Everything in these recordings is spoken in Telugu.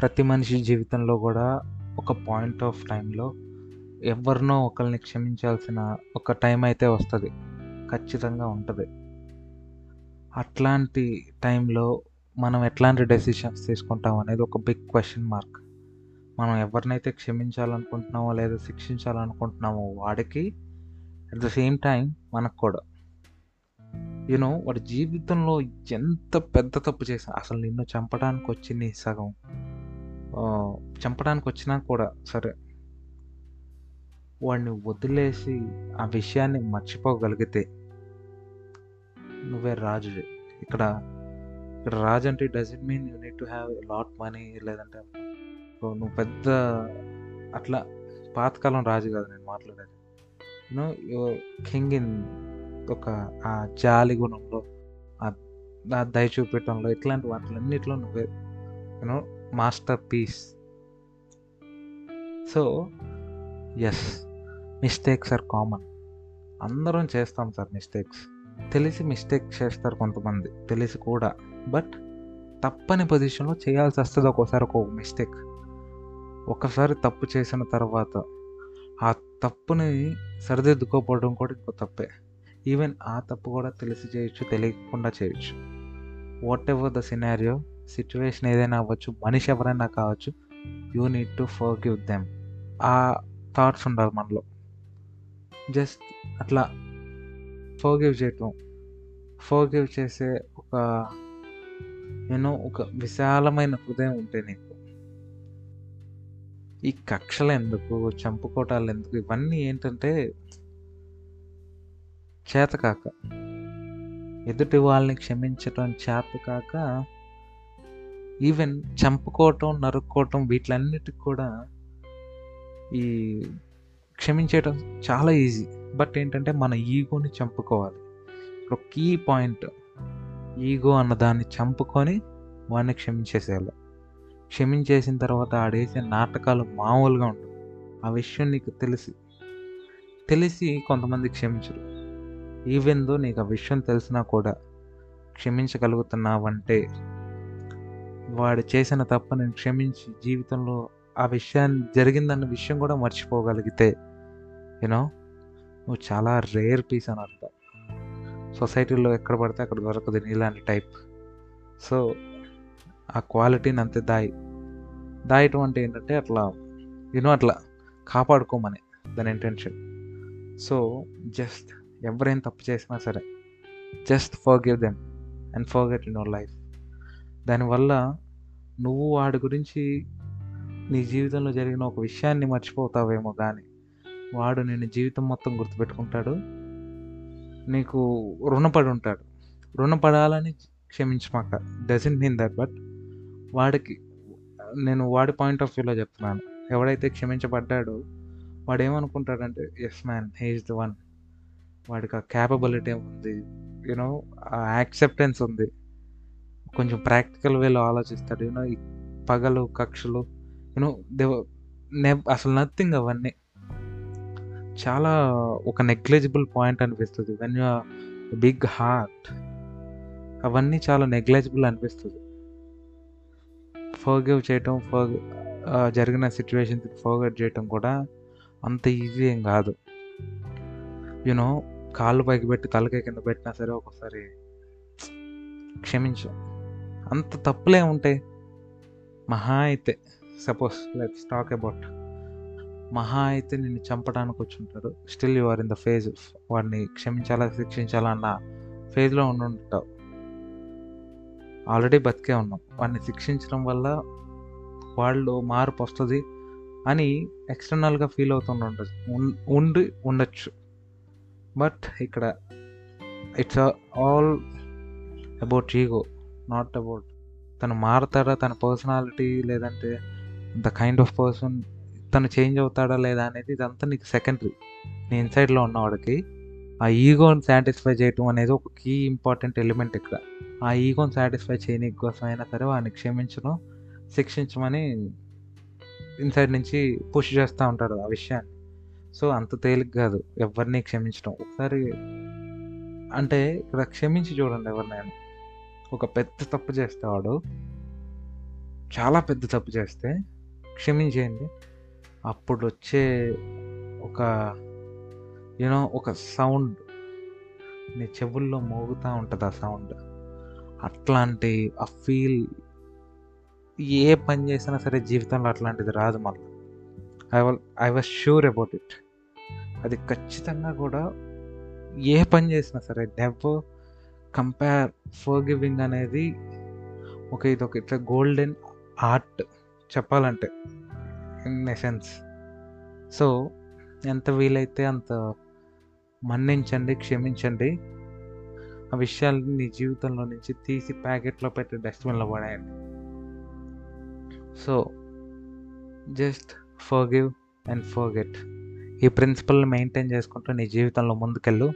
ప్రతి మనిషి జీవితంలో కూడా ఒక పాయింట్ ఆఫ్ టైంలో ఎవరినో ఒకరిని క్షమించాల్సిన ఒక టైం అయితే వస్తుంది. ఖచ్చితంగా ఉంటుంది. అట్లాంటి టైంలో మనం ఎట్లాంటి డెసిషన్స్ తీసుకుంటాం అనేది ఒక బిగ్ క్వశ్చన్ మార్క్ మనం ఎవరినైతే క్షమించాలనుకుంటున్నామో లేదా శిక్షించాలనుకుంటున్నామో వాడికి అట్ ద సేమ్ టైం మనకు కూడా. యూనో వాడి జీవితంలో ఎంత పెద్ద తప్పు చేసా అసలు నిన్ను చంపడానికి వచ్చింది సగం. చంపడానికి వచ్చినా కూడా సరే వాడిని వదిలేసి ఆ విషయాన్ని మర్చిపోగలిగితే నువ్వే రాజు ఇక్కడ ఇక్కడ రాజు అంటే doesn't mean you need to have lot money లేదంటే నువ్వు పెద్ద అట్లా పాతకాలం రాజు కాదు నేను మాట్లాడేది. యూనో కింగ్ ఇన్ ఒక ఆ జాలి గుణంలో ఆ ఆ దయ చూపెట్టడంలో ఇట్లాంటి వాటిలన్నిట్లో నువ్వే you know masterpiece so yes mistakes are common అందరం చేస్తాం సార్ మిస్టేక్స్ తెలిసి మిస్టేక్ చేస్తారు కొంతమంది తెలిసి కూడా. బట్ తప్పని పొజిషన్లో చేయాల్సి వస్తుంది ఒక్కోసారి ఒక్కొక్క మిస్టేక్ ఒకసారి తప్పు చేసిన తర్వాత ఆ తప్పుని సరిదిద్దుకోపోవడం కూడా ఇంకో తప్పే. ఈవెన్ ఆ తప్పు కూడా తెలిసి చేయొచ్చు తెలియకుండా చేయొచ్చు. Whatever the scenario situation ఏదైనా అవ్వచ్చు మనిషి ఎవరైనా కావచ్చు you need to forgive them ఆ థాట్స్ ఉండాలి మనలో. జస్ట్ అట్లా ఫోగివ్ చేయటం. ఫోగివ్ చేసే ఒక నేను ఒక విశాలమైన హృదయం ఉంటే నీకు. ఈ కక్షలు ఎందుకు చంపుకోవటాలు ఎందుకు ఇవన్నీ ఏంటంటే చేతకాక ఎదుటి వాళ్ళని క్షమించటం చేతకాక ఈవెన్ చంపుకోవటం నరుక్కోవటం వీటిలన్నిటికి కూడా ఈ క్షమించేయటం చాలా ఈజీ. బట్ ఏంటంటే మన ఈగోని చంపుకోవాలి. ఒక కీ పాయింట్ ఈగో అన్న దాన్ని చంపుకొని వాడిని క్షమించేసేయాలి. క్షమించేసిన తర్వాత ఆడేసే నాటకాలు మామూలుగా ఉండవు. ఆ విషయం నీకు తెలిసి తెలిసి కొంతమంది క్షమించరు. ఈవెన్ దో నీకు ఆ విషయం తెలిసినా కూడా క్షమించగలుగుతున్నావంటే వాడు చేసిన తప్పుని క్షమించి జీవితంలో ఆ విషయాన్ని జరిగిందన్న విషయం కూడా మర్చిపోగలిగితే యూనో నువ్వు చాలా రేర్ పీస్ అని అర్థం. సొసైటీలో ఎక్కడ పడితే అక్కడ దొరకదు నీలాంటి టైప్ సో ఆ క్వాలిటీని అంతే దాయి. దాయటం అంటే ఏంటంటే అట్లా యూనో అట్లా కాపాడుకోమని దాని ఇంటెన్షన్ సో జస్ట్ ఎవరేం తప్పు చేసినా సరే just forgive them and forget in your life దానివల్ల నువ్వు వాడి గురించి నీ జీవితంలో జరిగిన ఒక విషయాన్ని మర్చిపోతావేమో కానీ వాడు నేను జీవితం మొత్తం గుర్తుపెట్టుకుంటాడు. నీకు రుణపడి ఉంటాడు. రుణపడాలని క్షమించమాక డజంట్ మీన్ దట్ బట్ వాడికి నేను వాడి పాయింట్ ఆఫ్ వ్యూలో చెప్తున్నాను. ఎవడైతే క్షమించబడ్డాడో వాడు ఏమనుకుంటాడంటే yes man he's the one వాడికి ఆ క్యాపబిలిటీ ఉంది. యూనో ఆ యాక్సెప్టెన్స్ ఉంది. కొంచెం ప్రాక్టికల్ వేలో ఆలోచిస్తాడు. యూనో పగలు కక్షలు యూనో దేవ నె అసలు నథింగ్ అవన్నీ. చాలా ఒక నెగ్లెజిబుల్ పాయింట్ అనిపిస్తుంది. వెన్ యూ బిగ్ హార్ట్ అవన్నీ చాలా నెగ్లెజిబుల్ అనిపిస్తుంది. ఫర్గివ్ చేయటం ఫర్ జరిగిన సిచ్యువేషన్ ఫర్గట్ చేయటం కూడా అంత ఈజీ ఏం కాదు. యూనో కాళ్ళు పైకి పెట్టి తలకాయ కింద పెట్టినా సరే ఒకసారి క్షమించు. అంత తప్పులే ఉంటాయి. మహా అయితే సపోజ్ లెట్స్ టాక్ అబౌట్ మహా అయితే నిన్ను చంపడానికి వచ్చుంటాడు still you are in the phase వాడిని క్షమించాలా శిక్షించాలా అన్న ఫేజ్లో ఉండి ఉంటావు. ఆల్రెడీ బతికే ఉన్నాం. వాడిని శిక్షించడం వల్ల వాళ్ళు మార్పు వస్తుంది అని ఎక్స్టర్నల్గా ఫీల్ అవుతుండ ఉండి ఉండొచ్చు. బట్ ఇక్కడ it's all about ego not about తను మారుతాడా తన పర్సనాలిటీ లేదంటే ద కైండ్ ఆఫ్ పర్సన్ తను చేంజ్ అవుతాడా లేదా అనేది ఇదంతా నీకు సెకండరీ నీ ఇన్సైడ్లో ఉన్నవాడికి ఆ ఈగోని సాటిస్ఫై చేయటం అనేది ఒక కీ ఇంపార్టెంట్ ఎలిమెంట్ ఇక్కడ. ఆ ఈగోని సాటిస్ఫై చేయని కోసం అయినా సరే వాడిని క్షమించడం శిక్షించమని ఇన్సైడ్ నుంచి పుష్ చేస్తూ ఉంటాడు ఆ విషయాన్ని. సో అంత తేలిక కాదు ఎవరిని క్షమించడం ఒకసారి అంటే ఇక్కడ క్షమించి చూడండి ఎవరినైనా. ఒక పెద్ద తప్పు చేస్తేవాడు చాలా పెద్ద తప్పు చేస్తే క్షమించేయండి. అప్పుడు వచ్చే ఒక యూనో ఒక సౌండ్ నీ చెవుల్లో మోగుతూ ఉంటుంది ఆ సౌండ్ అట్లాంటి ఆ ఫీల్ ఏ పని చేసినా సరే జీవితంలో అట్లాంటిది రాదు మళ్ళీ. I was I was sure about it అది ఖచ్చితంగా కూడా ఏ పని చేసినా సరే నెవర్ కంపేర్ ఫోర్ గివింగ్ అనేది ఒక ఇది ఒక ఇట్లా గోల్డెన్ ఆర్ట్ చెప్పాలంటే ఇన్ ఎసెన్స్ సో ఎంత వీలైతే అంత మన్నించండి క్షమించండి. ఆ విషయాలని నీ జీవితంలో నుంచి తీసి ప్యాకెట్లో పెట్టి డస్ట్బిన్లో పడేయండి. So just forgive and forget ఈ ప్రిన్సిపల్ని మెయింటైన్ చేసుకుంటూ నీ జీవితంలో ముందుకెళ్ళు.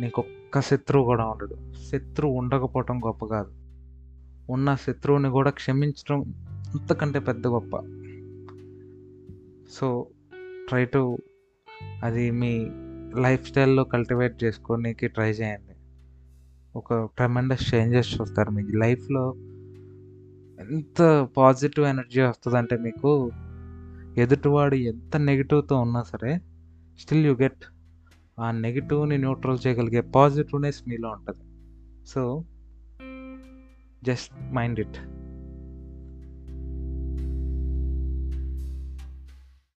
నీకు ఒక్క శత్రువు కూడా ఉండడు. శత్రువు ఉండకపోవటం గొప్ప కాదు. ఉన్న శత్రువుని కూడా క్షమించడం అంతకంటే పెద్ద గొప్ప. సో ట్రై టు అది మీ లైఫ్ స్టైల్లో కల్టివేట్ చేసుకోనికి ట్రై చేయండి. ఒక ట్రమెండస్ చేంజెస్ చూస్తారు మీ లైఫ్లో ఎంత పాజిటివ్ ఎనర్జీ వస్తుందంటే మీకు ఎదుటివాడు ఎంత నెగిటివ్తో ఉన్నా సరే స్టిల్ యు గెట్ ఆ నెగిటివ్ని న్యూట్రల్ చేయగలిగే పాజిటివ్నెస్ మీలో ఉంటుంది. So just mind it.